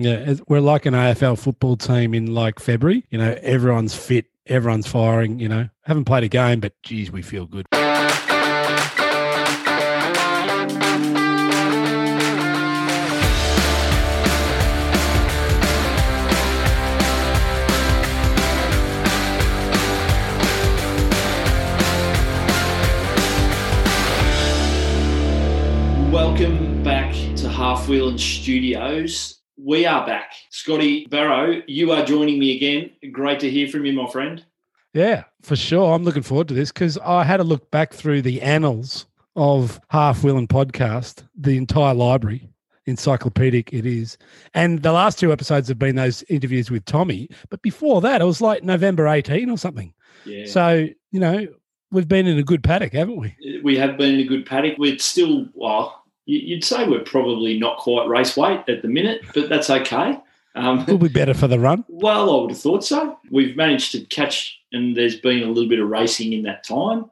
Yeah, we're like an AFL football team in like February. You know, everyone's fit, everyone's firing. You know, haven't played a game, but geez, we feel good. Welcome back to Half Wheeling Studios. We are back. Scotty Barrow, you are joining me again. Great to hear from you, my friend. Yeah, for sure. I'm looking forward to this because I had a look back through the annals of Half Wheeling Podcast, the entire library, encyclopedic it is. And the last two episodes have been those interviews with Tommy. But before that, it was like November 18 or something. Yeah. So, you know, we've been in a good paddock, haven't we? we have been in a good paddock. We're still, well, you'd say we're probably not quite race weight at the minute, but that's okay. Um, We'll be better for the run. well, I would have thought so. We've managed to catch, and there's been a little bit of racing in that time.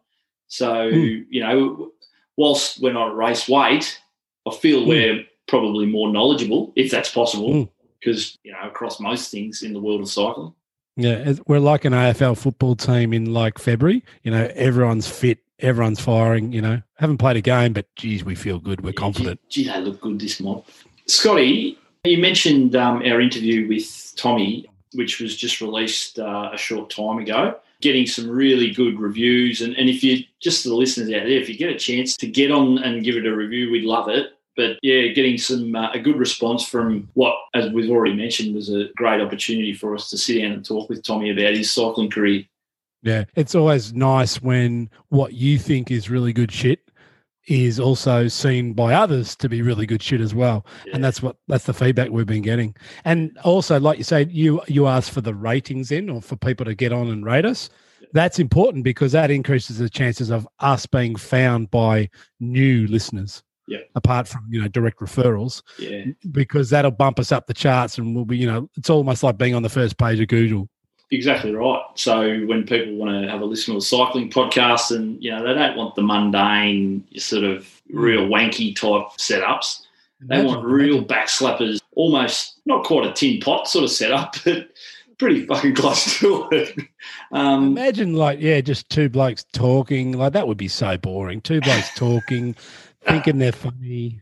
So, Hmm. you know, whilst we're not at race weight, I feel Hmm. we're probably more knowledgeable, if that's possible, Hmm. because, you know, across most things in the world of cycling. Yeah, we're like an AFL football team in like February. You know, everyone's fit, everyone's firing. You know, haven't played a game, but geez, we feel good. We're Yeah, confident. Gee, gee, they look good this mob. Scotty, you mentioned um, our interview with Tommy, which was just released uh, a short time ago, getting some really good reviews. And, and if you, just the listeners out there, if you get a chance to get on and give it a review, we'd love it. But yeah, getting some uh, a good response from what, as we've already mentioned, was a great opportunity for us to sit down and talk with Tommy about his cycling career. Yeah, it's always nice when what you think is really good shit is also seen by others to be really good shit as well. And that's what that's the feedback we've been getting. And also, like you say, you you ask for the ratings in or for people to get on and rate us. That's important because that increases the chances of us being found by new listeners. Yeah. Apart from you know direct referrals, yeah. because that'll bump us up the charts, and we'll be you know it's almost like being on the first page of Google. Exactly right. So when people want to have a listen to a cycling podcast and, you know, they don't want the mundane, sort of real wanky type setups. They want real backslappers, almost not quite a tin pot sort of setup, but pretty fucking close to it. Um, Imagine like yeah, just two blokes talking like that would be so boring. Two blokes talking, thinking they're funny.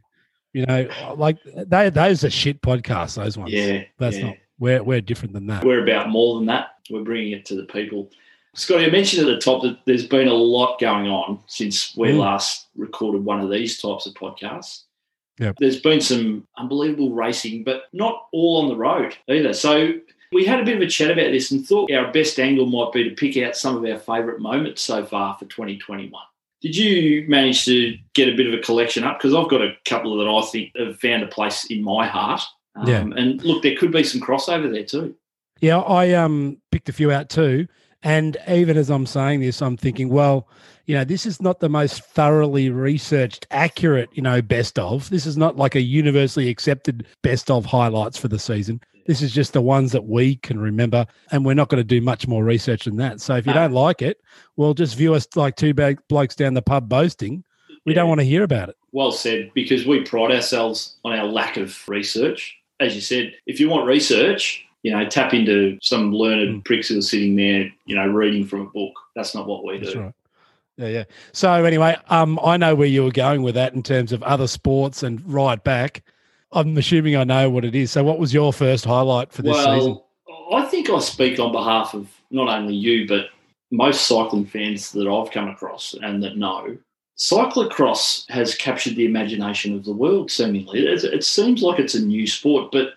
You know, like they those are shit podcasts. Those ones. yeah, that's yeah. not. We're we're different than that. We're about more than that. We're bringing it to the people. Scotty, I mentioned at the top that there's been a lot going on since we Mm. last recorded one of these types of podcasts. Yep. There's been some unbelievable racing, but not all on the road either. So we had a bit of a chat about this and thought our best angle might be to pick out some of our favourite moments so far for 2021. Did you manage to get a bit of a collection up? Because I've got a couple that I think have found a place in my heart. Um, Yeah. And look, there could be some crossover there too. Yeah, I um picked a few out too. And even as I'm saying this, I'm thinking, well, you know, this is not the most thoroughly researched, accurate, you know, best of. This is not like a universally accepted best of highlights for the season. This is just the ones that we can remember, and we're not going to do much more research than that. So if you No. don't like it, well, just view us like two blokes down the pub boasting. We Yeah. don't want to hear about it. Well said, because we pride ourselves on our lack of research. As you said, if you want research, you know, tap into some learned Mm. pricks who are sitting there, you know, reading from a book. That's not what we do. Right. Yeah, yeah. So anyway, um, I know where you were going with that in terms of other sports and right back. I'm assuming I know what it is. So, what was your first highlight for this well, season? I think I speak on behalf of not only you, but most cycling fans that I've come across and that know. Cyclocross has captured the imagination of the world, seemingly. It, it seems like it's a new sport, but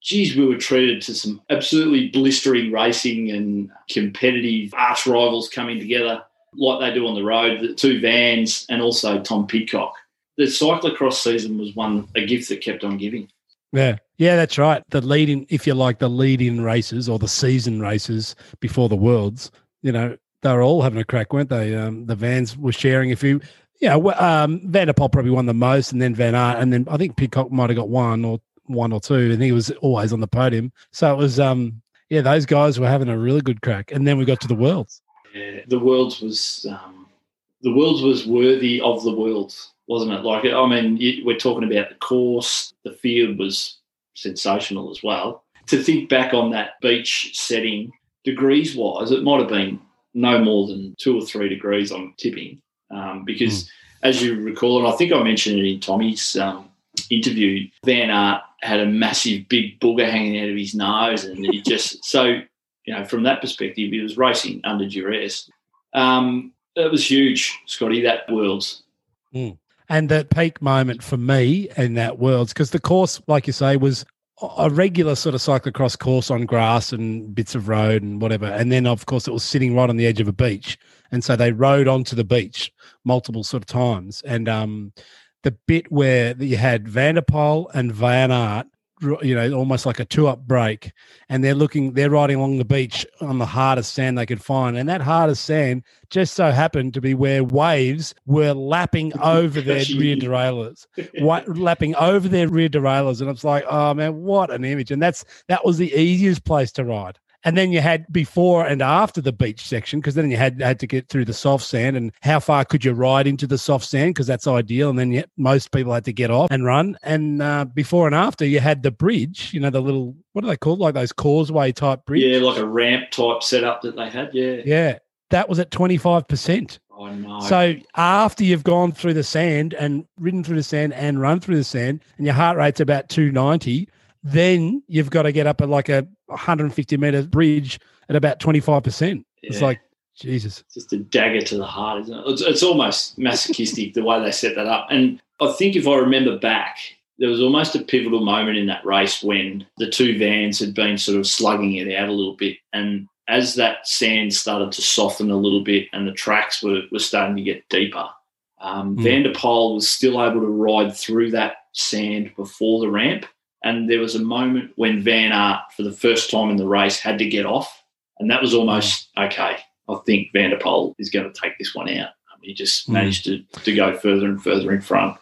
geez, we were treated to some absolutely blistering racing and competitive arch rivals coming together like they do on the road, the two vans and also Tom Pidcock. The cyclocross season was one a gift that kept on giving. Yeah, yeah, that's right. The lead in, if you like, the lead in races or the season races before the worlds. You know, they were all having a crack, weren't they? Um, the vans were sharing a few. Yeah, um, Vanderpoel probably won the most, and then Van Aert, and then I think Pidcock might have got one or one or two, and he was always on the podium. So it was, um, yeah, those guys were having a really good crack, and then we got to the worlds. Yeah, the world's was um, the world's was worthy of the world, wasn't it? Like, I mean, it, we're talking about the course. The field was sensational as well. To think back on that beach setting, degrees wise, it might have been no more than two or three degrees, I'm tipping. Um, because mm. as you recall, and I think I mentioned it in Tommy's um, interview, Van Aert had a massive big booger hanging out of his nose. And he just, so, you know, from that perspective, he was racing under duress. Um, it was huge, Scotty, that Worlds. Mm. And that peak moment for me in that Worlds, because the course, like you say, was a regular sort of cyclocross course on grass and bits of road and whatever. And then, of course, it was sitting right on the edge of a beach. And so they rode onto the beach multiple sort of times. And um, the bit where you had Van der Poel and Van Aert you know, almost like a two up break, and they're looking, they're riding along the beach on the hardest sand they could find, and that hardest sand just so happened to be where waves were lapping over their rear derailleurs, lapping over their rear derailleurs, and it's like, oh man, what an image! And that's that was the easiest place to ride and then you had before and after the beach section because then you had had to get through the soft sand and how far could you ride into the soft sand? Because that's ideal and then you, most people had to get off and run. And uh, before and after you had the bridge you know the little what are they called? Like those causeway type bridge? Yeah like a ramp type setup that they had yeah. Yeah that was at 25% Oh, no. So after you've gone through the sand and ridden through the sand and run through the sand, and your heart rate's about 290, then you've got to get up at like a 150 meter bridge at about 25%. Yeah. It's like, Jesus. It's just a dagger to the heart, isn't it? It's, it's almost masochistic the way they set that up. And I think if I remember back, there was almost a pivotal moment in that race when the two vans had been sort of slugging it out a little bit. And as that sand started to soften a little bit and the tracks were, were starting to get deeper, um, mm. Van was still able to ride through that sand before the ramp. And there was a moment when Van Aert, for the first time in the race, had to get off. And that was almost okay. I think Van der Poel is going to take this one out. Um, he just mm. managed to, to go further and further in front.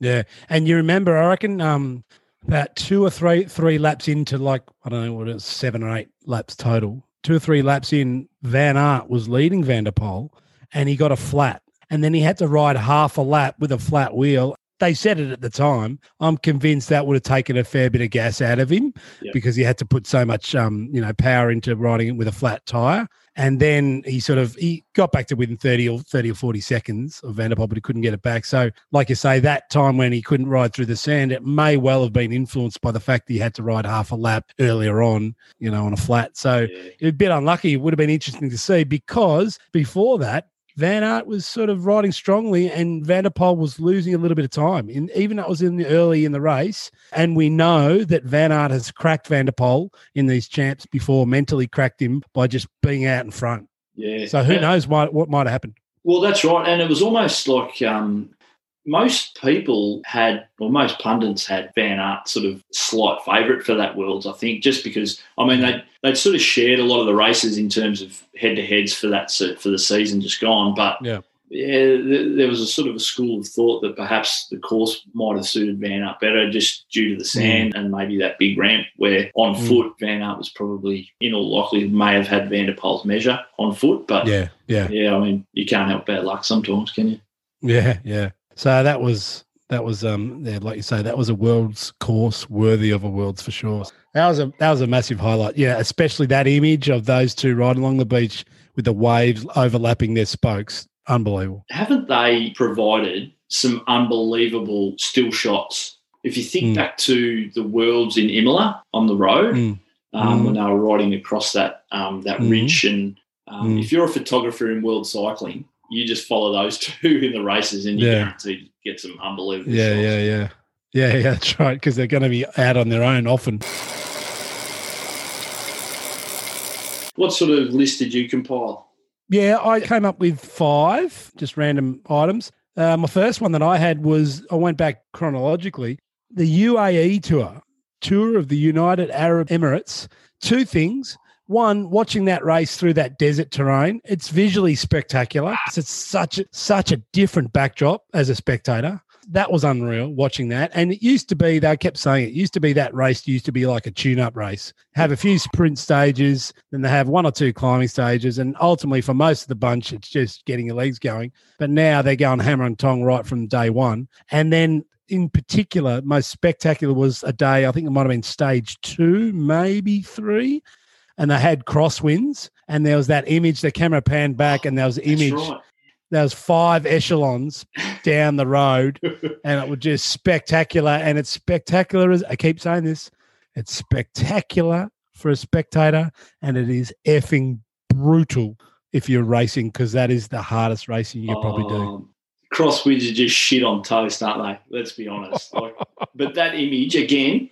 Yeah. And you remember, I reckon um, about two or three three laps into like, I don't know what it is, seven or eight laps total. Two or three laps in, Van Aert was leading Van der Poel and he got a flat. And then he had to ride half a lap with a flat wheel they said it at the time. I'm convinced that would have taken a fair bit of gas out of him because he had to put so much, um, you know, power into riding it with a flat tire. And then he sort of he got back to within 30 or 30 or 40 seconds of Van but he couldn't get it back. So, like you say, that time when he couldn't ride through the sand, it may well have been influenced by the fact that he had to ride half a lap earlier on, you know, on a flat. So yeah. a bit unlucky. It would have been interesting to see because before that, Van Aert was sort of riding strongly, and Van der Poel was losing a little bit of time. In, even that was in the early in the race, and we know that Van Aert has cracked Van der Poel in these champs before, mentally cracked him by just being out in front. Yeah. So who knows what what might have happened? Well, that's right, and it was almost like um, most people had, or most pundits had Van Aert sort of slight favourite for that Worlds, I think, just because, I mean, they they'd sort of shared a lot of the races in terms of head to heads for that for the season just gone. But yeah, yeah, there was a sort of a school of thought that perhaps the course might have suited Van Aert better just due to the sand mm. and maybe that big ramp where on mm. foot Van Aert was probably in all likelihood may have had Van der Poel's measure on foot. But yeah, yeah, yeah. I mean, you can't help bad luck sometimes, can you? Yeah, yeah. So that was that was um yeah, like you say, that was a world's course worthy of a world's for sure. That was a that was a massive highlight. Yeah, especially that image of those two riding along the beach with the waves overlapping their spokes. Unbelievable. Haven't they provided some unbelievable still shots? If you think mm. back to the worlds in Imola on the road, mm. Um, mm. when they were riding across that um, that hmm. ridge, and um, hmm. if you're a photographer in world cycling, you just follow those two in the races and you're yeah. guaranteed to get some unbelievable yeah, shots. Yeah, yeah, yeah. Yeah, that's right. Because they're going to be out on their own often. What sort of list did you compile? Yeah, I came up with five, just random items. Uh, my first one that I had was I went back chronologically. The UAE tour, tour of the United Arab Emirates. Two things one, watching that race through that desert terrain, it's visually spectacular. Ah. It's such a, such a different backdrop as a spectator. That was unreal watching that. And it used to be, they kept saying it used to be that race used to be like a tune up race. Have a few sprint stages, then they have one or two climbing stages. And ultimately, for most of the bunch, it's just getting your legs going. But now they're going hammer and tong right from day one. And then in particular, most spectacular was a day, I think it might have been stage two, maybe three, and they had crosswinds. And there was that image, the camera panned back, and there was image. Right. There was five echelons down the road, and it was just spectacular. And it's spectacular as I keep saying this, it's spectacular for a spectator, and it is effing brutal if you're racing because that is the hardest racing you probably do. Um, Crosswinds are just shit on toast, aren't they? Let's be honest. Like, but that image again,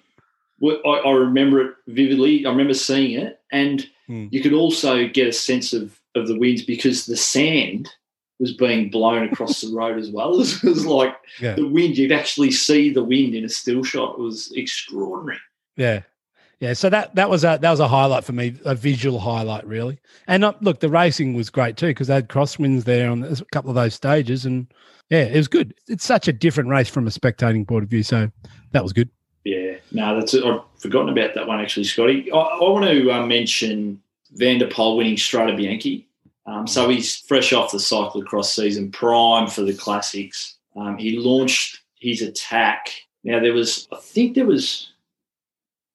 I, I remember it vividly. I remember seeing it, and Hmm. you could also get a sense of of the winds because the sand was being blown across the road as well. It was like Yeah. the wind. You'd actually see the wind in a still shot. It was extraordinary. Yeah. Yeah, so that that was a that was a highlight for me, a visual highlight, really. And uh, look, the racing was great too because they had crosswinds there on a couple of those stages, and yeah, it was good. It's such a different race from a spectating point of view, so that was good. Yeah, no, that's I've forgotten about that one actually, Scotty. I, I want to uh, mention Van der winning Strade Bianche. Um, so he's fresh off the cyclocross season, prime for the classics. Um, he launched his attack. Now there was, I think there was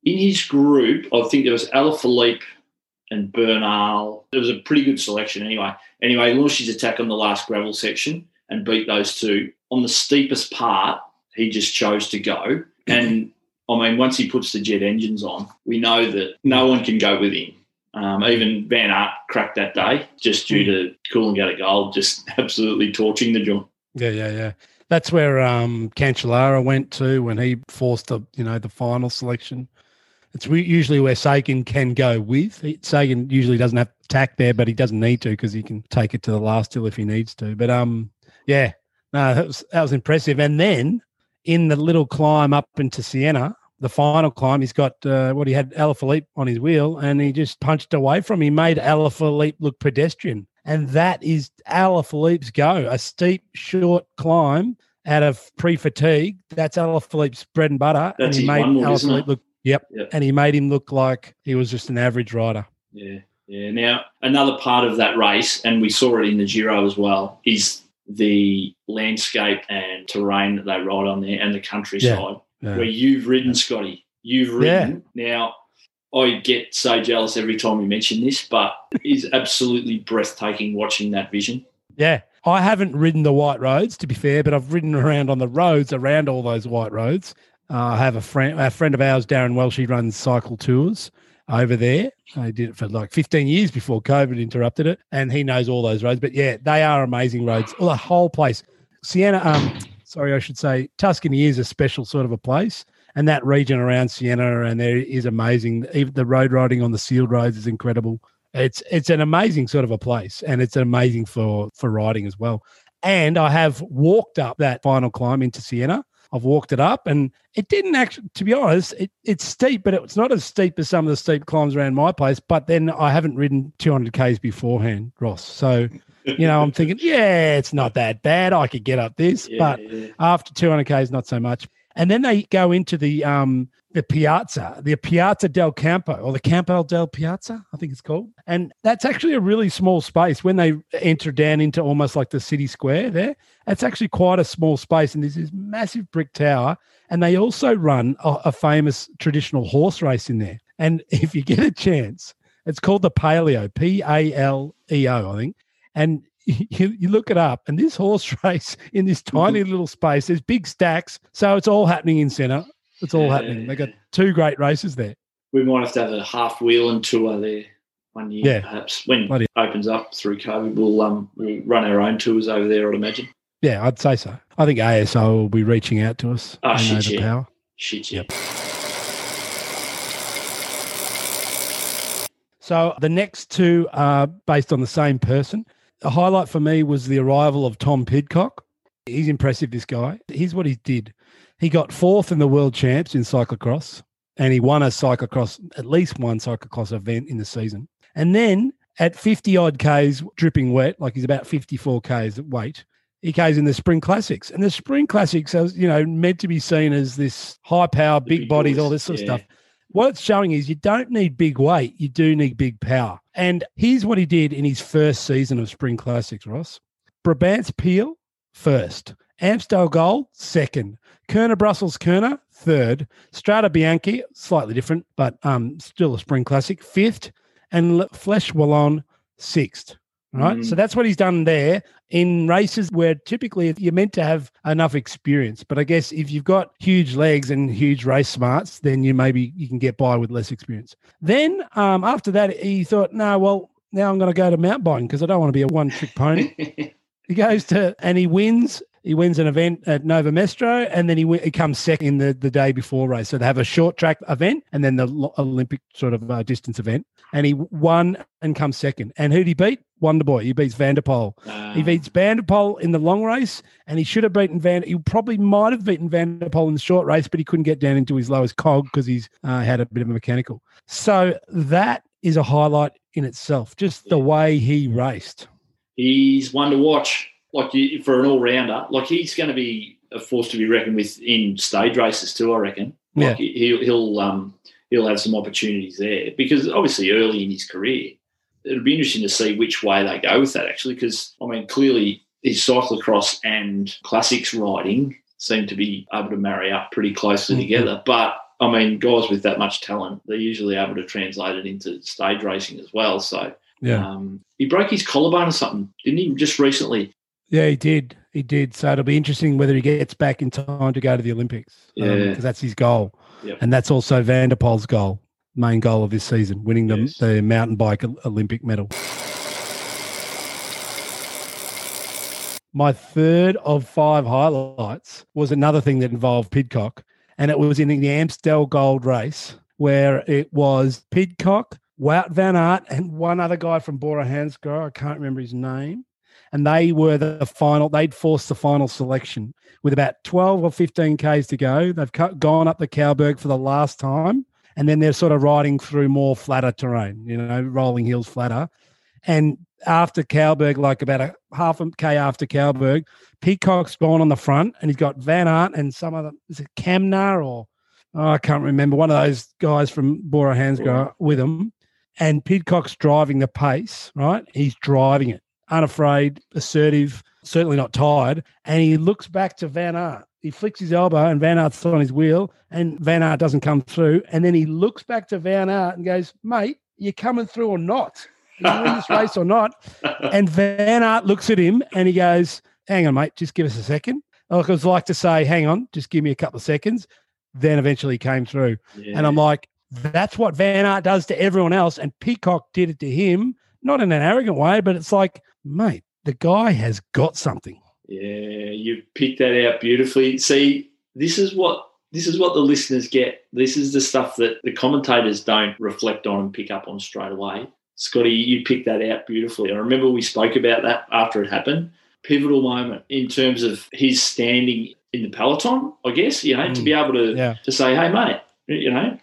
in his group. I think there was Alaphilippe and Bernal. There was a pretty good selection anyway. Anyway, he launched his attack on the last gravel section and beat those two. On the steepest part, he just chose to go. And I mean, once he puts the jet engines on, we know that no one can go with him. Um, even Van Aert cracked that day just due to Cool and a Gold just absolutely torching the joint. Yeah, yeah, yeah. That's where um Cancellara went to when he forced the you know the final selection. It's usually where Sagan can go with. Sagan usually doesn't have tack there, but he doesn't need to because he can take it to the last hill if he needs to. But um, yeah, no, that was that was impressive. And then in the little climb up into Siena, the final climb, he's got uh, what he had Alaphilippe on his wheel, and he just punched away from him. He made Alaphilippe look pedestrian, and that is Alaphilippe's go. A steep, short climb out of pre-fatigue. That's Alaphilippe's bread and butter, That's and he made one Alaphilippe look. Yep, Yep. and he made him look like he was just an average rider. Yeah, yeah. Now another part of that race, and we saw it in the Giro as well, is the landscape and terrain that they ride on there, and the countryside Yeah. Where you've ridden, Scotty. You've ridden. Now, I get so jealous every time we mention this, but it's absolutely breathtaking watching that vision. Yeah. I haven't ridden the white roads, to be fair, but I've ridden around on the roads around all those white roads. Uh, I have a friend, a friend of ours, Darren Welsh. He runs cycle tours over there. I did it for like 15 years before COVID interrupted it, and he knows all those roads. But yeah, they are amazing roads. Well, the whole place, Siena, Um, sorry, I should say Tuscany is a special sort of a place, and that region around Siena and there is amazing. Even the road riding on the sealed roads is incredible. It's it's an amazing sort of a place, and it's amazing for for riding as well. And I have walked up that final climb into Siena. I've walked it up, and it didn't actually. To be honest, it, it's steep, but it's not as steep as some of the steep climbs around my place. But then I haven't ridden 200 k's beforehand, Ross. So you know, I'm thinking, yeah, it's not that bad. I could get up this, Yeah, but yeah. after 200 k's, not so much. And then they go into the um the Piazza, the Piazza del Campo, or the Campo del Piazza, I think it's called. And that's actually a really small space when they enter down into almost like the city square there. It's actually quite a small space, and there's this massive brick tower. And they also run a, a famous traditional horse race in there. And if you get a chance, it's called the Paleo, P A L E O, I think. And you, you look it up, and this horse race in this tiny little space, there's big stacks. So it's all happening in center. It's all Yeah, happening. They got two great races there. We might have to have a half wheel wheeling tour there one year, Yeah. perhaps. When Bloody- it opens up through COVID, we'll um we'll run our own tours over there. I'd imagine. Yeah, I'd say so. I think ASO will be reaching out to us. Know shit, the yeah. power. Shit, yeah. Yep. So the next two are based on the same person. A highlight for me was the arrival of Tom Pidcock. He's impressive, this guy. Here's what he did. He got fourth in the world champs in cyclocross, and he won a cyclocross, at least one cyclocross event in the season. And then at 50 odd Ks dripping wet, like he's about 54 Ks at weight, he goes in the Spring Classics. And the Spring Classics are, you know, meant to be seen as this high power, big big bodies, all this sort of stuff. What it's showing is you don't need big weight, you do need big power. And here's what he did in his first season of Spring Classics, Ross. Brabantse Pijl first, Amstel Gold, second. Kuurne Brussels Kuurne, third. Strade Bianche, slightly different, but um, still a spring classic, fifth. And Le- Flèche Wallonne, sixth. Right. Mm. So that's what he's done there in races where typically you're meant to have enough experience. But I guess if you've got huge legs and huge race smarts, then you maybe you can get by with less experience. Then um, after that, he thought, no, well, now I'm going to go to mountain biking because I don't want to be a one trick pony. He goes to and he wins. He wins an event at Nové Město, and then he, wi- he comes second in the, the day before race. So they have a short track event and then the Olympic sort of uh, distance event. And he won and comes second. And who did he beat? Wonderboy. He beats Vanderpoel. Uh, He beats Vanderpoel in the long race, and he should have beaten Van. He probably might have beaten Vanderpoel in the short race, but he couldn't get down into his lowest cog because he's uh, had a bit of a mechanical. So that is a highlight in itself. Just the way he raced. he's one to watch. Like you, for an all rounder, like he's going to be a force to be reckoned with in stage races too. I reckon. Like he- he'll he'll um he'll have some opportunities there because obviously early in his career, it'll be interesting to see which way they go with that. Actually, because I mean clearly his cyclocross and classics riding seem to be able to marry up pretty closely Mhm. together, but. I mean, guys with that much talent, they're usually able to translate it into stage racing as well. So, Yeah. um, he broke his collarbone or something, didn't he? Just recently. Yeah, he did. He did. So it'll be interesting whether he gets back in time to go to the Olympics. Um, yeah. Because that's his goal. Yep. And that's also Vanderpoel's goal, main goal of this season, winning the, Yes. the mountain bike Olympic medal. My third of five highlights was another thing that involved Pidcock, and it was in the Amstel Gold race where it was Pidcock, Wout Van Aert, and one other guy from Bora Hansgrohe. I can't remember his name. And they were the final, they'd forced the final selection with about 12 or 15 Ks to go. They've cut, gone up the Cauberg for the last time. And then they're sort of riding through more flatter terrain, you know, rolling hills flatter. And after Cauberg, like about a half a K after Cauberg, Pidcock's gone on the front and he's got Van Aert and some other, is it Camnar or oh, I can't remember, one of those guys from Bora Hansgrohe with him. And Pidcock's driving the pace, right? He's driving it, unafraid, assertive, certainly not tired. And he looks back to Van Aert. He flicks his elbow and Van Aert's on his wheel and Van Aert doesn't come through. And then he looks back to Van Aert and goes, mate, you're coming through or not? You win this race or not? And Van Aert looks at him and he goes, hang on, mate, just give us a second. Like I was like to say, hang on, just give me a couple of seconds. Then eventually came through. Yeah. And I'm like, that's what Van Aert does to everyone else. And Pidcock did it to him, not in an arrogant way, but it's like, mate, the guy has got something. Yeah, you picked that out beautifully. See, this is what this is what the listeners get. This is the stuff that the commentators don't reflect on and pick up on straight away. Scotty, you picked that out beautifully. I remember we spoke about that after it happened. Pivotal moment in terms of his standing in the peloton, I guess, you know, to Mm. be able to, Yeah. to say, hey, mate, you know,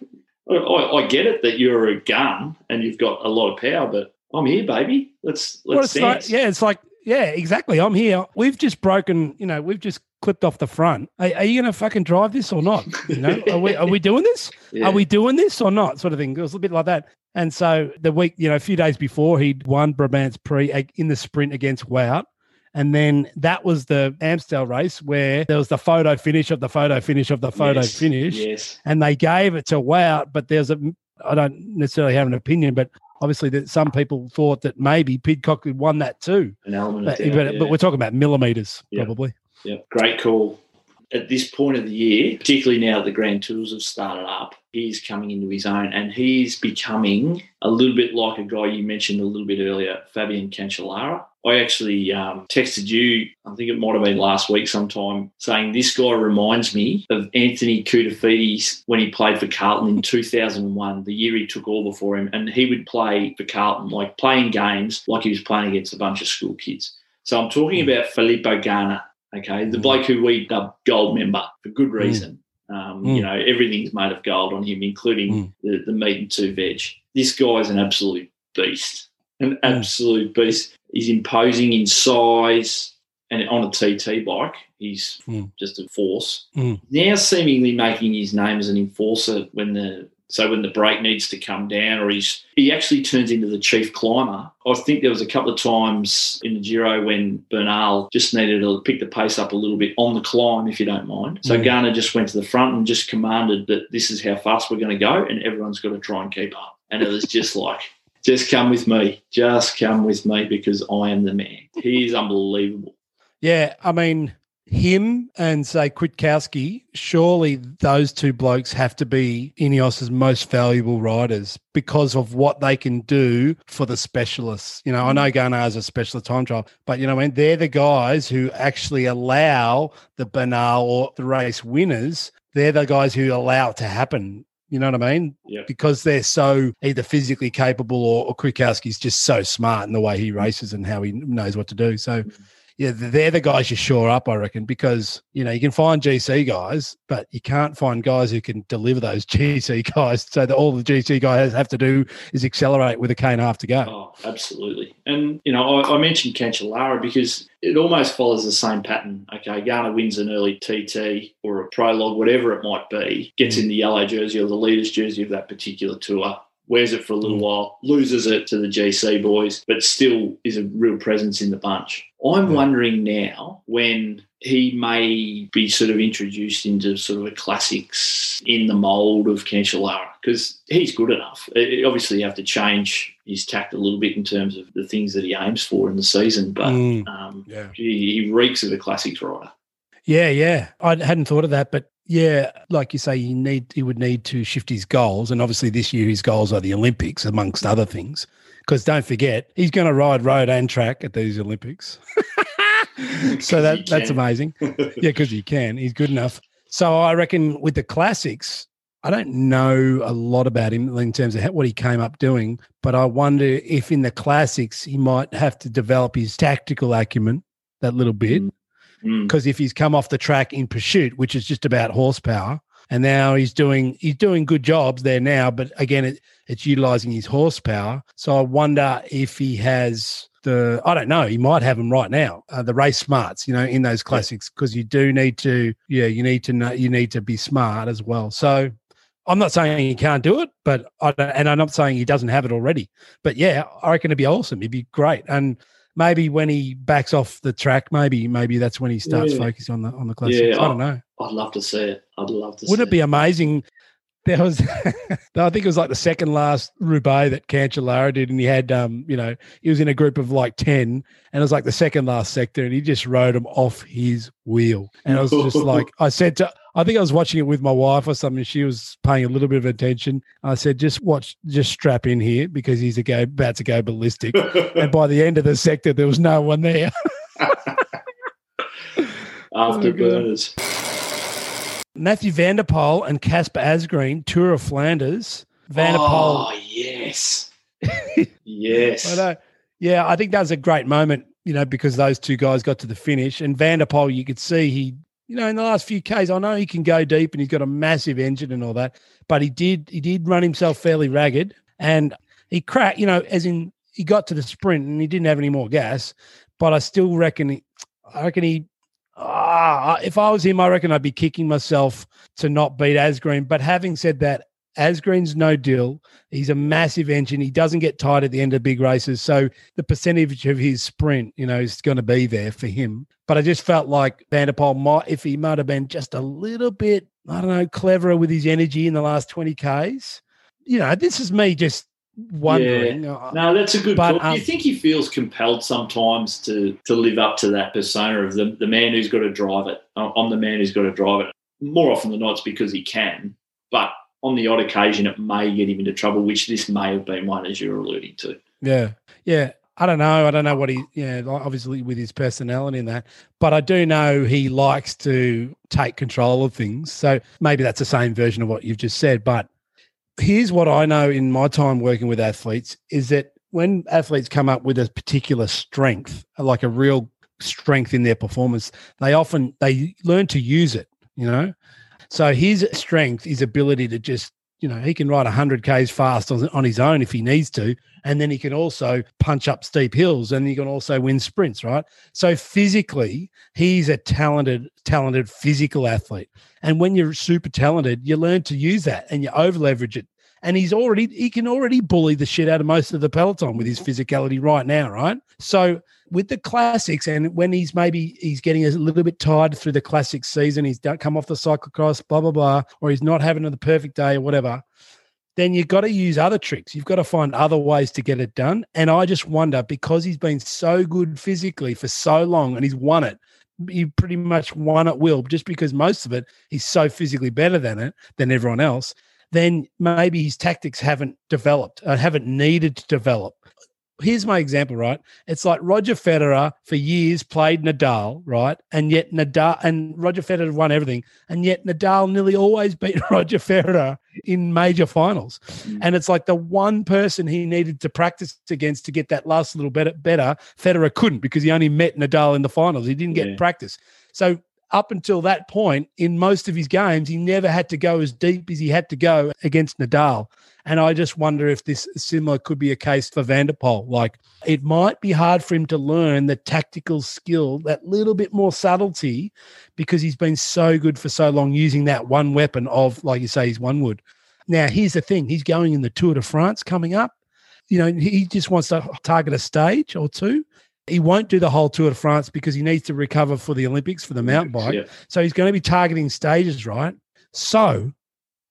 I, I get it that you're a gun and you've got a lot of power, but I'm here, baby. Let's let's it's like, yeah, it's like, yeah, exactly. I'm here. We've just broken, you know, we've just clipped off the front. Are, are you going to fucking drive this or not? You know, are we, are we doing this? Yeah. Are we doing this or not? Sort of thing. It was a bit like that. And so the week, you know, a few days before, he'd won Brabantse ag- in the sprint against Wout. And then that was the Amstel race where there was the photo finish of the photo finish of the photo Yes, finish. Yes. And they gave it to Wout, but there's a, I don't necessarily have an opinion, but obviously that some people thought that maybe Pidcock had won that too. An element But, but, yeah. but we're talking about millimeters, Yeah. probably. Yeah, great call. At this point of the year, particularly now the Grand Tours have started up, he's coming into his own and he's becoming a little bit like a guy you mentioned a little bit earlier, Fabian Cancellara. I actually um, texted you, I think it might have been last week sometime, saying this guy reminds me of Anthony Koutoufides when he played for Carlton in 2001, the year he took over for him. And he would play for Carlton, like playing games like he was playing against a bunch of school kids. So I'm talking about Filippo Ganna, okay, the Mm. bloke who we dubbed gold member for good reason. Um, Mm. You know, everything's made of gold on him, including Mm. the, the meat and two veg. This guy's an absolute beast, an Mm. absolute beast. He's imposing in size, and on a TT bike, he's Mm. just a force. Mm. Now, seemingly making his name as an enforcer when the So when the break needs to come down, or he's he actually turns into the chief climber. I think there was a couple of times in the Giro when Bernal just needed to pick the pace up a little bit on the climb, if you don't mind. So Mm. Ganna just went to the front and just commanded that this is how fast we're going to go, and everyone's got to try and keep up. And it was just like, just come with me, just come with me because I am the man. He is unbelievable. Yeah, I mean, him and say Kwiatkowski, surely those two blokes have to be Ineos's most valuable riders because of what they can do for the specialists. You know, I know Ganna is a specialist time trial, but you know, when they're the guys who actually allow the Bernal or the race winners, they're the guys who allow it to happen. You know what I mean? Yeah. Because they're so either physically capable or, or Kwiatkowski's just so smart in the way he races and how he knows what to do. So mm-hmm. Yeah, they're the guys you shore up, I reckon, because you know you can find GC guys, but you can't find guys who can deliver those GC guys. So that all the GC guys have to do is accelerate with a K and a half to go. Oh, absolutely. And, you know, I, I mentioned Cancellara because it almost follows the same pattern. Okay, Ganna wins an early TT or a prologue, whatever it might be, gets in the yellow jersey or the leader's jersey of that particular tour, wears it for a little Mm. while, loses it to the GC boys, but still is a real presence in the bunch. I'm wondering now when he may be sort of introduced into sort of a classics in the mould of Cancellara because he's good enough. Eh, Obviously, you have to change his tact a little bit in terms of the things that he aims for in the season, but Mm, um, yeah. he, he reeks of a classics rider. yeah, yeah. I hadn't thought of that, but yeah, like you say, he need he would need to shift his goals, and obviously this year his goals are the Olympics, amongst other things. Because don't forget, he's going to ride road and track at these Olympics. so that that's amazing. yeah, because he can. He's good enough. So I reckon with the classics, I don't know a lot about him in terms of what he came up doing, but I wonder if in the classics he might have to develop his tactical acumen that little bit. Mm. Because if he's come off the track in pursuit, which is just about horsepower, and now he's doing he's doing good jobs there now, but again, it, it's utilizing his horsepower. So I wonder if he has the I don't know. He might have them right now. Uh, the race smarts, you know, in those classics, because you do need to. Yeah, you need to know. You need to be smart as well. So. I'm not saying he can't do it, but I don't, and I'm not saying he doesn't have it already. But yeah, I reckon it'd be awesome. It'd be great, and maybe when he backs off the track, maybe maybe that's when he starts Yeah. focusing on the on the classics. Yeah, I don't know. I'd love to see it. I'd love to Wouldn't see it be amazing? There was, I think it was like the second last Roubaix that Cancellara did, and he had, um, you know, he was in a group of like ten, and it was like the second last sector, and he just rode them off his wheel, and I was just like, I said to, I think I was watching it with my wife or something. She was paying a little bit of attention. I said, just watch, just strap in here because he's a go, about to go ballistic. and by the end of the sector, there was no one there. After Oh, burners. Matthew Vanderpoel and Casper Asgreen, Tour of Flanders. Vanderpoel. Oh, yes. yes. I know. Yeah, I think that was a great moment, you know, because those two guys got to the finish. And Vanderpoel, you could see he, you know, in the last few Ks, I know he can go deep and he's got a massive engine and all that, but he did he did run himself fairly ragged and he cracked, you know, as in he got to the sprint and he didn't have any more gas. But I still reckon he, I reckon he ah, if I was him, I reckon I'd be kicking myself to not beat Asgreen. But having said that, Asgreen's no deal. He's a massive engine. He doesn't get tired at the end of big races. So the percentage of his sprint, you know, is going to be there for him. But I just felt like Vanderpoel might, if he might have been just a little bit, I don't know, cleverer with his energy in the last 20 Ks. You know, this is me just wondering. Uh, No, that's a good But, call. Do um, you think he feels compelled sometimes to to live up to that persona of the, the man who's got to drive it? I'm I'm the man who's got to drive it. More often than not, it's because he can. But on the odd occasion, it may get him into trouble, which this may have been one, as you're alluding to. Yeah. Yeah. I don't know. I don't know what he, yeah, obviously with his personality and that, but I do know he likes to take control of things. So maybe that's the same version of what you've just said. But here's what I know in my time working with athletes is that when athletes come up with a particular strength, like a real strength in their performance, they often they learn to use it, you know? So his strength is ability to just, you know, he can ride 100 Ks fast on, on his own if he needs to. And then he can also punch up steep hills and he can also win sprints, right? So physically, he's a talented, talented physical athlete. And when you're super talented, you learn to use that and you over leverage it. And he's already he can already bully the shit out of most of the peloton with his physicality right now, right? So with the classics, and when he's maybe he's getting a little bit tired through the classic season, he's come off the cyclocross, blah blah blah, or he's not having the perfect day or whatever. Then you've got to use other tricks. You've got to find other ways to get it done. And I just wonder because he's been so good physically for so long and he's won it, he pretty much won at will just because most of it he's so physically better than it than everyone else then maybe his tactics haven't developed uh, haven't needed to develop here's my example, right? It's like Roger Federer for years played Nadal, right? And yet Nadal and Roger Federer won everything, and yet Nadal nearly always beat Roger Federer in major finals. Mm. And it's like the one person he needed to practice against to get that last little bit better, Federer couldn't because he only met Nadal in the finals. He didn't get yeah. practice. So up until that point, in most of his games, he never had to go as deep as he had to go against Nadal. And I just wonder if this similar could be a case for Van der Poel. Like it might be hard for him to learn the tactical skill, that little bit more subtlety, because he's been so good for so long using that one weapon of, like you say, his one wood. Now, here's the thing he's going in the Tour de France coming up. You know, he just wants to target a stage or two. He won't do the whole Tour de France because he needs to recover for the Olympics for the mountain bike. Yeah. So he's going to be targeting stages, right? So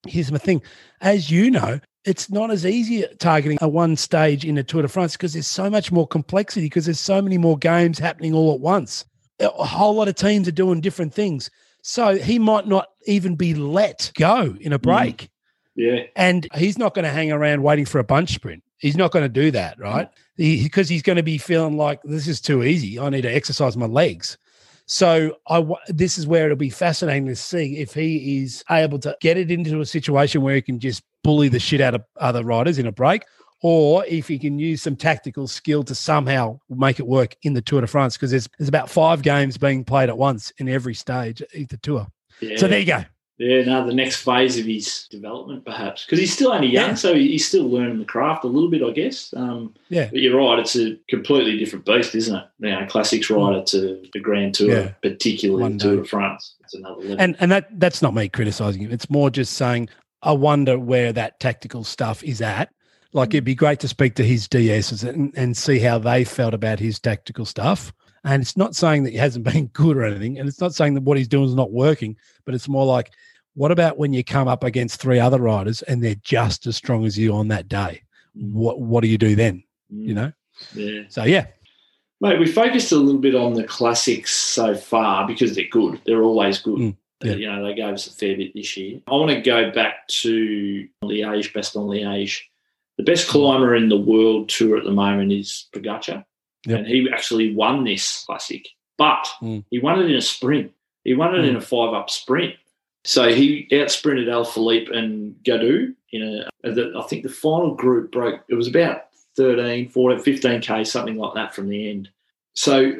here's my thing. As you know, it's not as easy targeting a one stage in a Tour de France because there's so much more complexity because there's so many more games happening all at once. A whole lot of teams are doing different things. So he might not even be let go in a mm. break. Mm. Yeah. And he's not going to hang around waiting for a bunch sprint. He's not going to do that, mm-hmm. right? Because he, he's going to be feeling like this is too easy. I need to exercise my legs. So I this is where it'll be fascinating to see if he is able to get it into a situation where he can just bully the shit out of other riders in a break, or if he can use some tactical skill to somehow make it work in the Tour de France because there's there's about five games being played at once in every stage of the tour. Yeah. So there you go. Yeah, now the next phase of his development, perhaps, because he's still only young, yeah. so he's still learning the craft a little bit, I guess. Um, yeah, but you're right; it's a completely different beast, isn't it? You know, classics rider to the Grand Tour, yeah. particularly One Tour de France. It's another level. And and that that's not me criticizing him. It's more just saying I wonder where that tactical stuff is at. Like it'd be great to speak to his DSs and, and see how they felt about his tactical stuff. And it's not saying that he hasn't been good or anything, and it's not saying that what he's doing is not working, but it's more like what about when you come up against three other riders and they're just as strong as you on that day? Mm. What what do you do then? You mm. know? Yeah. So yeah. Mate, we focused a little bit on the classics so far because they're good. They're always good. Mm, yeah. You know, they gave us a fair bit this year. I want to go back to Liège, Bastogne Liège. The best mm. climber in the world tour at the moment is Pogacar. Yep. And he actually won this classic, but mm. he won it in a sprint. He won it mm. in a five up sprint. So he out outsprinted Alaphilippe and Gaudu in a, I think the final group broke, it was about 13, 14, 15K, something like that from the end. So,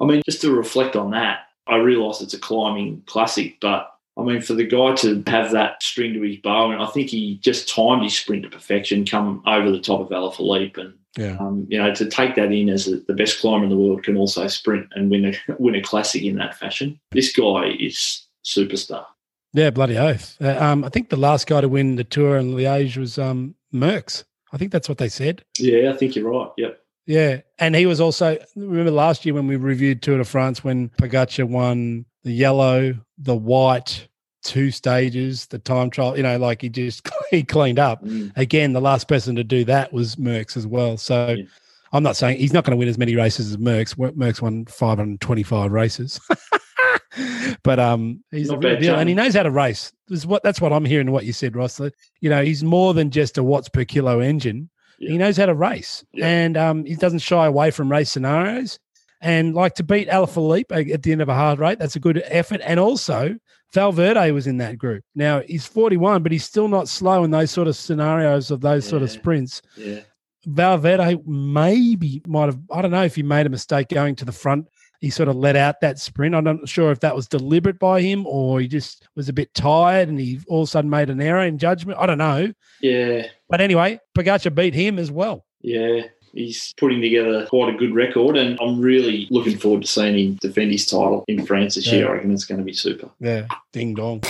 I mean, just to reflect on that, I realise it's a climbing classic, but I mean, for the guy to have that string to his bow, and I think he just timed his sprint to perfection, come over the top of Alaphilippe, and yeah. um, you know, to take that in as a, the best climber in the world can also sprint and win a win a classic in that fashion. This guy is superstar. Yeah, bloody oath. Uh, um, I think the last guy to win the tour in Liège was um, Merckx. I think that's what they said. Yeah, I think you're right. Yep. Yeah, and he was also remember last year when we reviewed Tour de France when Pogacar won the yellow, the white, two stages, the time trial. You know, like he just he cleaned up. Mm. Again, the last person to do that was Merckx as well. So. Yeah. I'm not saying he's not going to win as many races as Merckx. Merckx won 525 races. but um, he's Not a real deal, and he knows how to race. That's what that's what I'm hearing. What you said, Ross. You know, he's more than just a watts per kilo engine. Yeah. He knows how to race, yeah. and um, he doesn't shy away from race scenarios. And like to beat Alaphilippe at the end of a hard rate, that's a good effort. And also, Valverde was in that group. Now he's 41, but he's still not slow in those sort of scenarios of those yeah. sort of sprints. Yeah. Valverde maybe might have, I don't know if he made a mistake going to the front he sort of let out that sprint. I'm not sure if that was deliberate by him or he just was a bit tired and he all of a sudden made an error in judgment. I don't know. Yeah. But anyway, Pogacar beat him as well. Yeah. He's putting together quite a good record, and I'm really looking forward to seeing him defend his title in France this yeah. year. I reckon it's going to be super. Yeah, ding dong.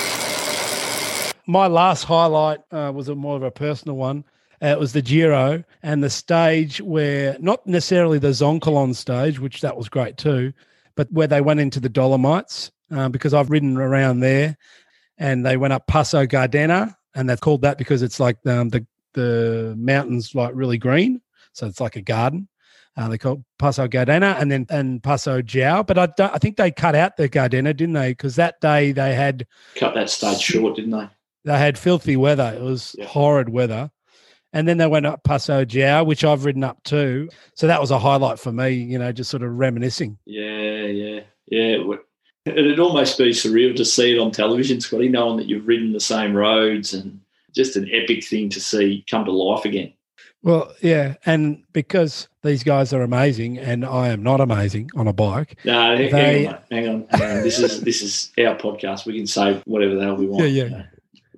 my last highlight uh, was a more of a personal one. Uh, it was the Giro and the stage where not necessarily the Zoncolan stage, which that was great too, but where they went into the Dolomites uh, because I've ridden around there, and they went up Passo Gardena, and they've called that because it's like um, the the mountains like really green, so it's like a garden. Uh, they call it Passo Gardena and then and Passo Giau. But I, don't, I think they cut out the Gardena, didn't they? Because that day they had cut that stage short, didn't they? They had filthy weather. It was yeah. horrid weather. And then they went up Passo Giau, which I've ridden up too. So that was a highlight for me, you know, just sort of reminiscing. Yeah, yeah, yeah. It'd almost be surreal to see it on television, Scotty, knowing that you've ridden the same roads and just an epic thing to see come to life again. Well, yeah, and because these guys are amazing, and I am not amazing on a bike. No, hang, they... on, hang on, hang on. This is this is our podcast. We can say whatever the hell we want. Yeah, yeah.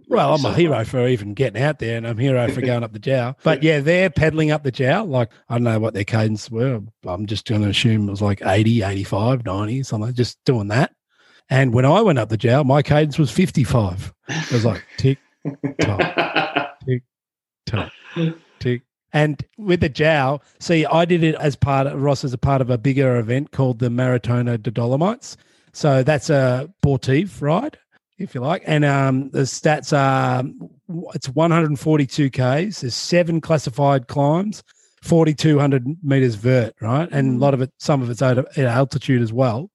Well, I'm a hero for even getting out there, and I'm a hero for going up the Giau. But yeah, they're pedaling up the Giau. Like, I don't know what their cadence were. I'm just going to assume it was like 80, 85, 90, something, just doing that. And when I went up the Giau, my cadence was 55. It was like tick, tock, tick, tock, tick. And with the Giau, see, I did it as part of Ross as a part of a bigger event called the Maratona de Dolomites. So that's a sportive ride if you like. And um, the stats are it's 142 Ks. There's seven classified climbs, 4,200 meters vert, right? And a mm. lot of it, some of it's at altitude as well.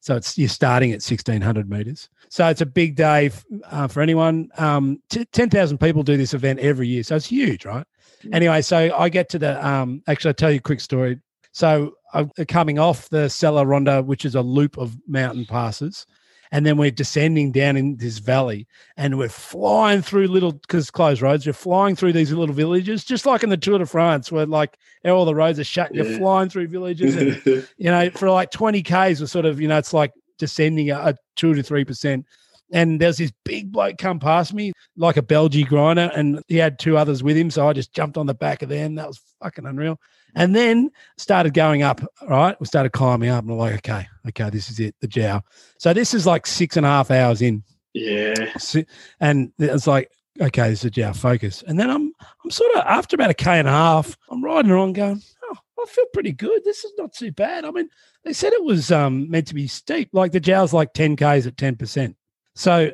So it's you're starting at 1,600 meters. So it's a big day uh, for anyone. Um, t- 10,000 people do this event every year. So it's huge, right? Mm. Anyway, so I get to the um actually I'll tell you a quick story. So I'm coming off the Sella Ronda, which is a loop of mountain passes. And then we're descending down in this valley and we're flying through little, because closed roads, we're flying through these little villages, just like in the Tour de France, where like all the roads are shut and yeah. you're flying through villages. And, you know, for like 20 Ks, we're sort of, you know, it's like descending a, a two to 3%. And there's this big bloke come past me, like a Belgian grinder, and he had two others with him. So I just jumped on the back of them. That was fucking unreal. And then started going up, right? We started climbing up, and I'm like, okay, okay, this is it, the Giau. So this is like six and a half hours in. Yeah. And it's like, okay, this is our focus. And then I'm I'm sort of after about a K and a half, I'm riding around going, oh, I feel pretty good. This is not too bad. I mean, they said it was um, meant to be steep. Like the Giau's like 10 Ks at 10%. So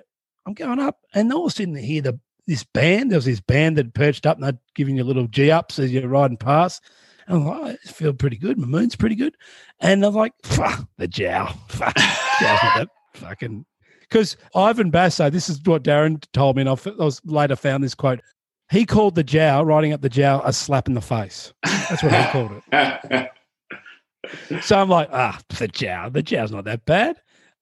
I'm going up, and all of a sudden, I hear the this band. There was this band that perched up and they're giving you little G ups as you're riding past. And I'm like, oh, I feel pretty good. My moon's pretty good. And I'm like, the Giau. Fuck, fucking. Because Ivan Basso, this is what Darren told me, and I was later found this quote. He called the Giau, riding up the Giau, a slap in the face. That's what he called it. so I'm like, ah, the Giau. The Giau's not that bad.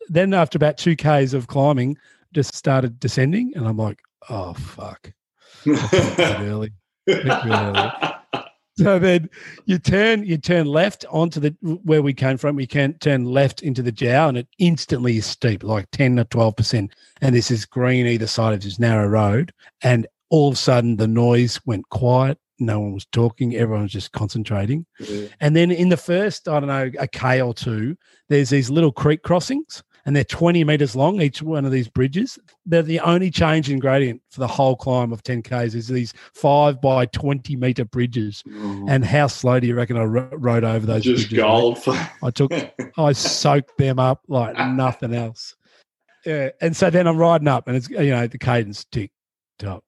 Then after about two Ks of climbing, just started descending, and I'm like, oh fuck, early, early. So then you turn you turn left onto the where we came from. You can turn left into the Giau, and it instantly is steep, like ten or twelve percent. And this is green either side of this narrow road. And all of a sudden, the noise went quiet. No one was talking. Everyone was just concentrating. Yeah. And then in the first, I don't know, a k or two, there's these little creek crossings and they're 20 meters long, each one of these bridges. They're the only change in gradient for the whole climb of 10Ks is these five by 20 meter bridges. Mm. And how slow do you reckon I rode over those Just bridges? gold. I took, I soaked them up like nothing else. Yeah. And so then I'm riding up and it's, you know, the cadence tick, tock,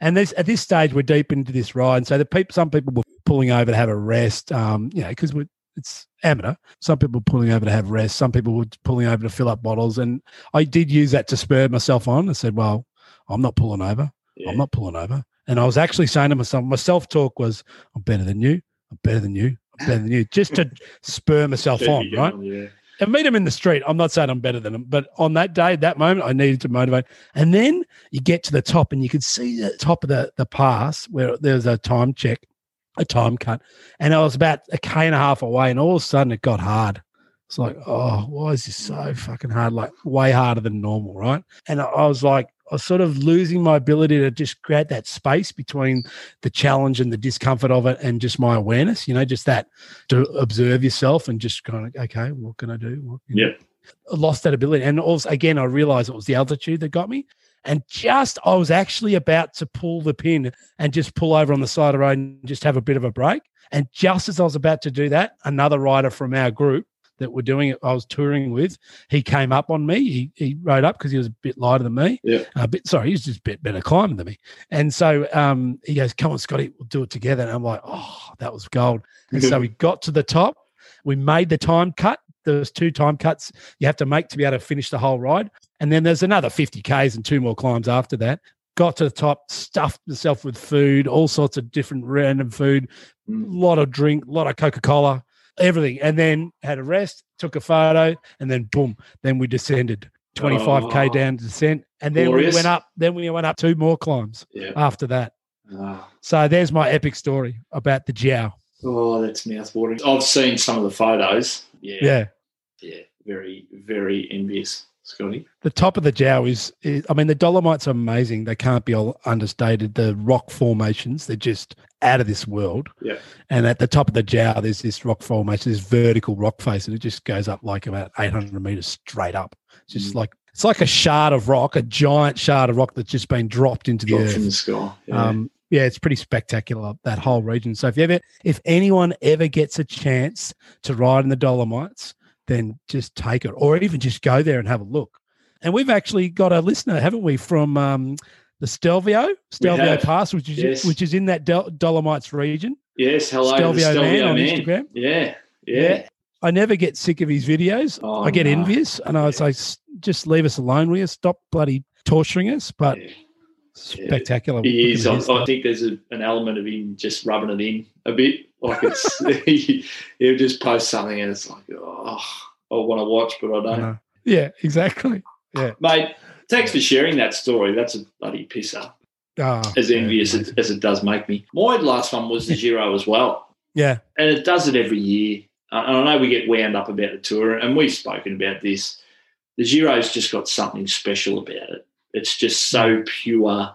and this at this stage we're deep into this ride, and so the people, some people were pulling over to have a rest, um, you know, because it's amateur. Some people pulling over to have rest. Some people were pulling over to fill up bottles. And I did use that to spur myself on. I said, well, I'm not pulling over. Yeah. I'm not pulling over. And I was actually saying to myself, my self talk was, I'm better than you. I'm better than you. I'm better than you. Just to spur myself on, right? yeah. And meet him in the street. I'm not saying I'm better than him, but on that day, that moment, I needed to motivate. And then you get to the top and you could see the top of the, the pass where there's a time check a time cut. And I was about a K and a half away, and all of a sudden it got hard. It's like, oh, why is this so fucking hard? Like way harder than normal, right? And I was like, I was sort of losing my ability to just create that space between the challenge and the discomfort of it and just my awareness, you know, just that to observe yourself and just kind of, okay, what can I do? yeah. I lost that ability. And also, again, I realized it was the altitude that got me. And just, I was actually about to pull the pin and just pull over on the side of the road and just have a bit of a break. And just as I was about to do that, another rider from our group that we were doing it, I was touring with, he came up on me. He, he rode up because he was a bit lighter than me. Yeah. A bit, sorry, he was just a bit better climber than me. And so um, he goes, Come on, Scotty, we'll do it together. And I'm like, Oh, that was gold. And so we got to the top. We made the time cut. There's two time cuts you have to make to be able to finish the whole ride. And then there's another 50 Ks and two more climbs after that. Got to the top, stuffed myself with food, all sorts of different random food, a Mm. lot of drink, a lot of Coca Cola, everything. And then had a rest, took a photo, and then boom, then we descended 25K Oh. down descent. And then Glorious. we went up, then we went up two more climbs Yeah. after that. Ah. So there's my epic story about the Giau. Oh, that's mouthwatering. I've seen some of the photos. Yeah. Yeah. Yeah. Very, very envious, Scotty. The top of the Giau is, is, I mean, the Dolomites are amazing. They can't be all understated. The rock formations, they're just out of this world. Yeah. And at the top of the Giau, there's this rock formation, this vertical rock face, and it just goes up like about 800 meters straight up. It's just Mm. like, it's like a shard of rock, a giant shard of rock that's just been dropped into the Dropped earth. from the sky. Yeah. Um, yeah, it's pretty spectacular that whole region. So if you ever, if anyone ever gets a chance to ride in the Dolomites, then just take it, or even just go there and have a look. And we've actually got a listener, haven't we, from um, the Stelvio, Stelvio. Pass, which is Yes. which is in that Dol- Dolomites region. yes. Hello, the Stelvio man Stelvio on. Instagram. Yeah. Yeah. Yeah. I never get sick of his videos. Oh, I get no. envious, and I would Yeah. say, just leave us alone, will you? Stop bloody torturing us. But Yeah. Spectacular. He is. I, looking at his I think there's a, an element of him just rubbing it in a bit. Like it's, he, he'll just post something and it's like, oh, I want to watch, but I I don't. know. Yeah, exactly. Yeah, mate, thanks for sharing that story. That's a bloody pisser, Ah, as yeah, envious as, as it does make me. My last one was the Giro as well. Yeah, and it does it every year. Uh, And I know we get wound up about the tour, and we've spoken about this. The Giro's just got something special about it. It's just so pure.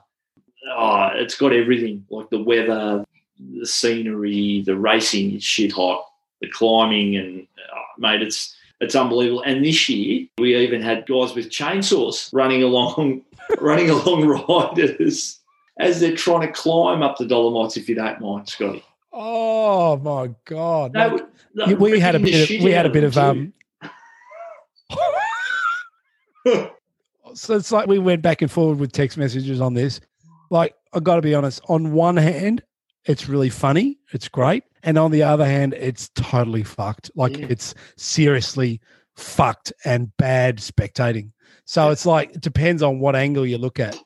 Oh, it's got everything like the weather, the scenery, the racing is shit hot, the climbing, and oh, mate, it's it's unbelievable. And this year we even had guys with chainsaws running along, running along riders as they're trying to climb up the Dolomites. If you don't mind, Scotty. Oh my god! They Like, were- they yeah, were we had a bit of we had a bit of um. so it's like we went back and forward with text messages on this. Like I got to be honest. On one hand, it's really funny, it's great, and on the other hand, it's totally fucked. Like Yeah. it's seriously fucked and bad spectating. So Yeah. it's like it depends on what angle you look at.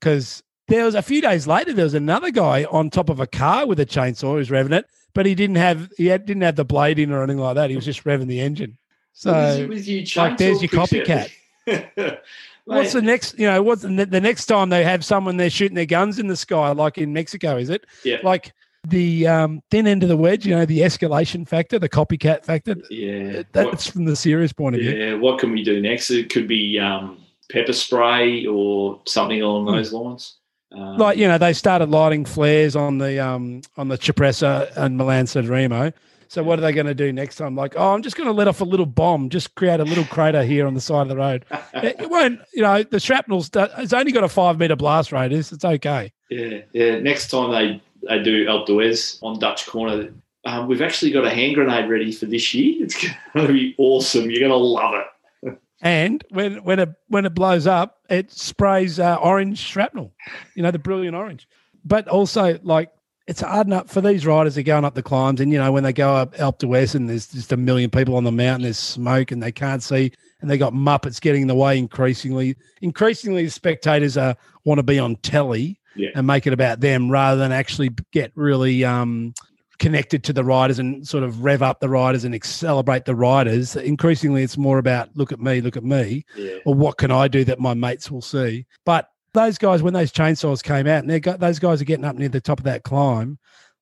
Because there was a few days later, there was another guy on top of a car with a chainsaw who's revving it, but he didn't have he had, didn't have the blade in or anything like that. He was just revving the engine. So it with you like, there's your chainsaw picture? what's the next? You know, what's the, the next time they have someone they're shooting their guns in the sky, like in Mexico? Is it Yeah. like the um, thin end of the wedge? You know, the escalation factor, the copycat factor. yeah, what, That's from the serious point of view. yeah. What can we do next? It could be um, pepper spray or something along Hmm. those lines. Um, like you know they started lighting flares on the um on the Cipressa and Milan Sanremo. So what are they going to do next time? Like, oh, I'm just going to let off a little bomb, just create a little crater here on the side of the road. It, it won't, you know, the shrapnel's it's only got a five meter blast radius. It's okay. yeah, yeah. Next time they they do Alpe d'Huez on Dutch Corner, um, we've actually got a hand grenade ready for this year. It's going to be awesome. You're going to love it. And when when it when it blows up, it sprays uh, orange shrapnel. You know, the brilliant orange. But also, like, it's hard enough for these riders are going up the climbs, and you know, when they go up Alpe d'Huez and there's just a million people on the mountain, there's smoke and they can't see, and they got muppets getting in the way. Increasingly, increasingly, the spectators uh, want to be on telly Yeah. and make it about them rather than actually get really um, connected to the riders and sort of rev up the riders and celebrate the riders. Increasingly, it's more about look at me, look at me Yeah, or what can I do that my mates will see? But those guys, when those chainsaws came out, and they got those guys are getting up near the top of that climb,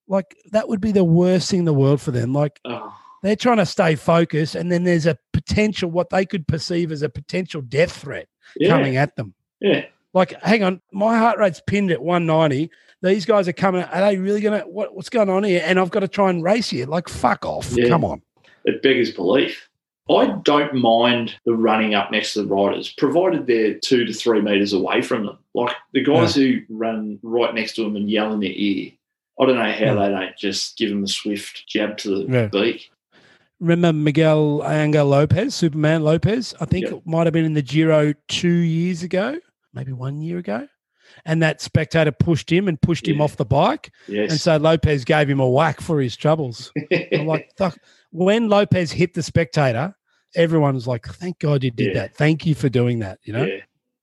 like that would be the worst thing in the world for them. Like oh, they're trying to stay focused, and then there's a potential what they could perceive as a potential death threat yeah, coming at them. yeah. Like, hang on, my heart rate's pinned at 190. These guys are coming. Are they really gonna? What, what's going on here? And I've got to try and race here. Like, fuck off. Yeah. Come on. It beggars belief. I don't mind the running up next to the riders, provided they're two to three metres away from them. Like the guys yeah. who run right next to them and yell in their ear, I don't know how yeah. they don't just give them a swift jab to the yeah. beak. Remember Miguel Angel Lopez, Superman Lopez? I think it might have been in the Giro two years ago, maybe one year ago. And that spectator pushed him and pushed him off the bike. Yes. And so Lopez gave him a whack for his troubles. I'm like, when Lopez hit the spectator, everyone was like, "Thank God you did yeah. that. Thank you for doing that." You know. Yeah.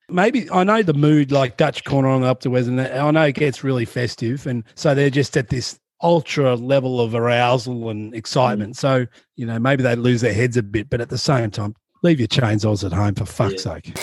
Maybe I know the mood, like Dutch corner on the Alpe d'Huez, and I know it gets really festive, and so they're just at this ultra level of arousal and excitement. Mm. So you know, maybe they lose their heads a bit, but at the same time, leave your chainsaws at home for fuck's yeah. sake.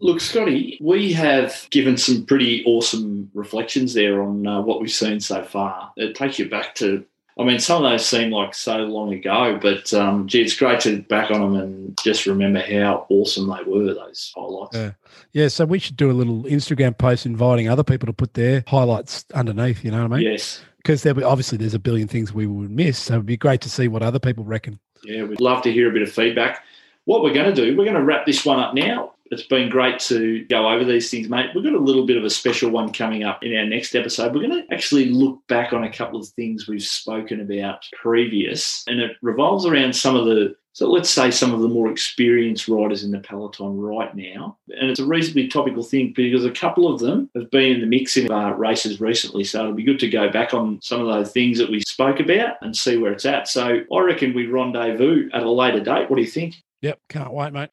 Look, Scotty, we have given some pretty awesome reflections there on uh, what we've seen so far. It takes you back to I mean, some of those seem like so long ago, but um, gee, it's great to back on them and just remember how awesome they were, those highlights. Yeah. yeah, so we should do a little Instagram post inviting other people to put their highlights underneath, you know what I mean? Yes. Because there obviously there's a billion things we would miss. So it'd be great to see what other people reckon. Yeah, we'd love to hear a bit of feedback. What we're going to do, we're going to wrap this one up now it's been great to go over these things, mate. We've got a little bit of a special one coming up in our next episode. We're going to actually look back on a couple of things we've spoken about previous, and it revolves around some of the so let's say some of the more experienced riders in the peloton right now, and it's a reasonably topical thing because a couple of them have been in the mix in our races recently. So it'll be good to go back on some of those things that we spoke about and see where it's at. So I reckon we rendezvous at a later date. What do you think? Yep, can't wait, mate.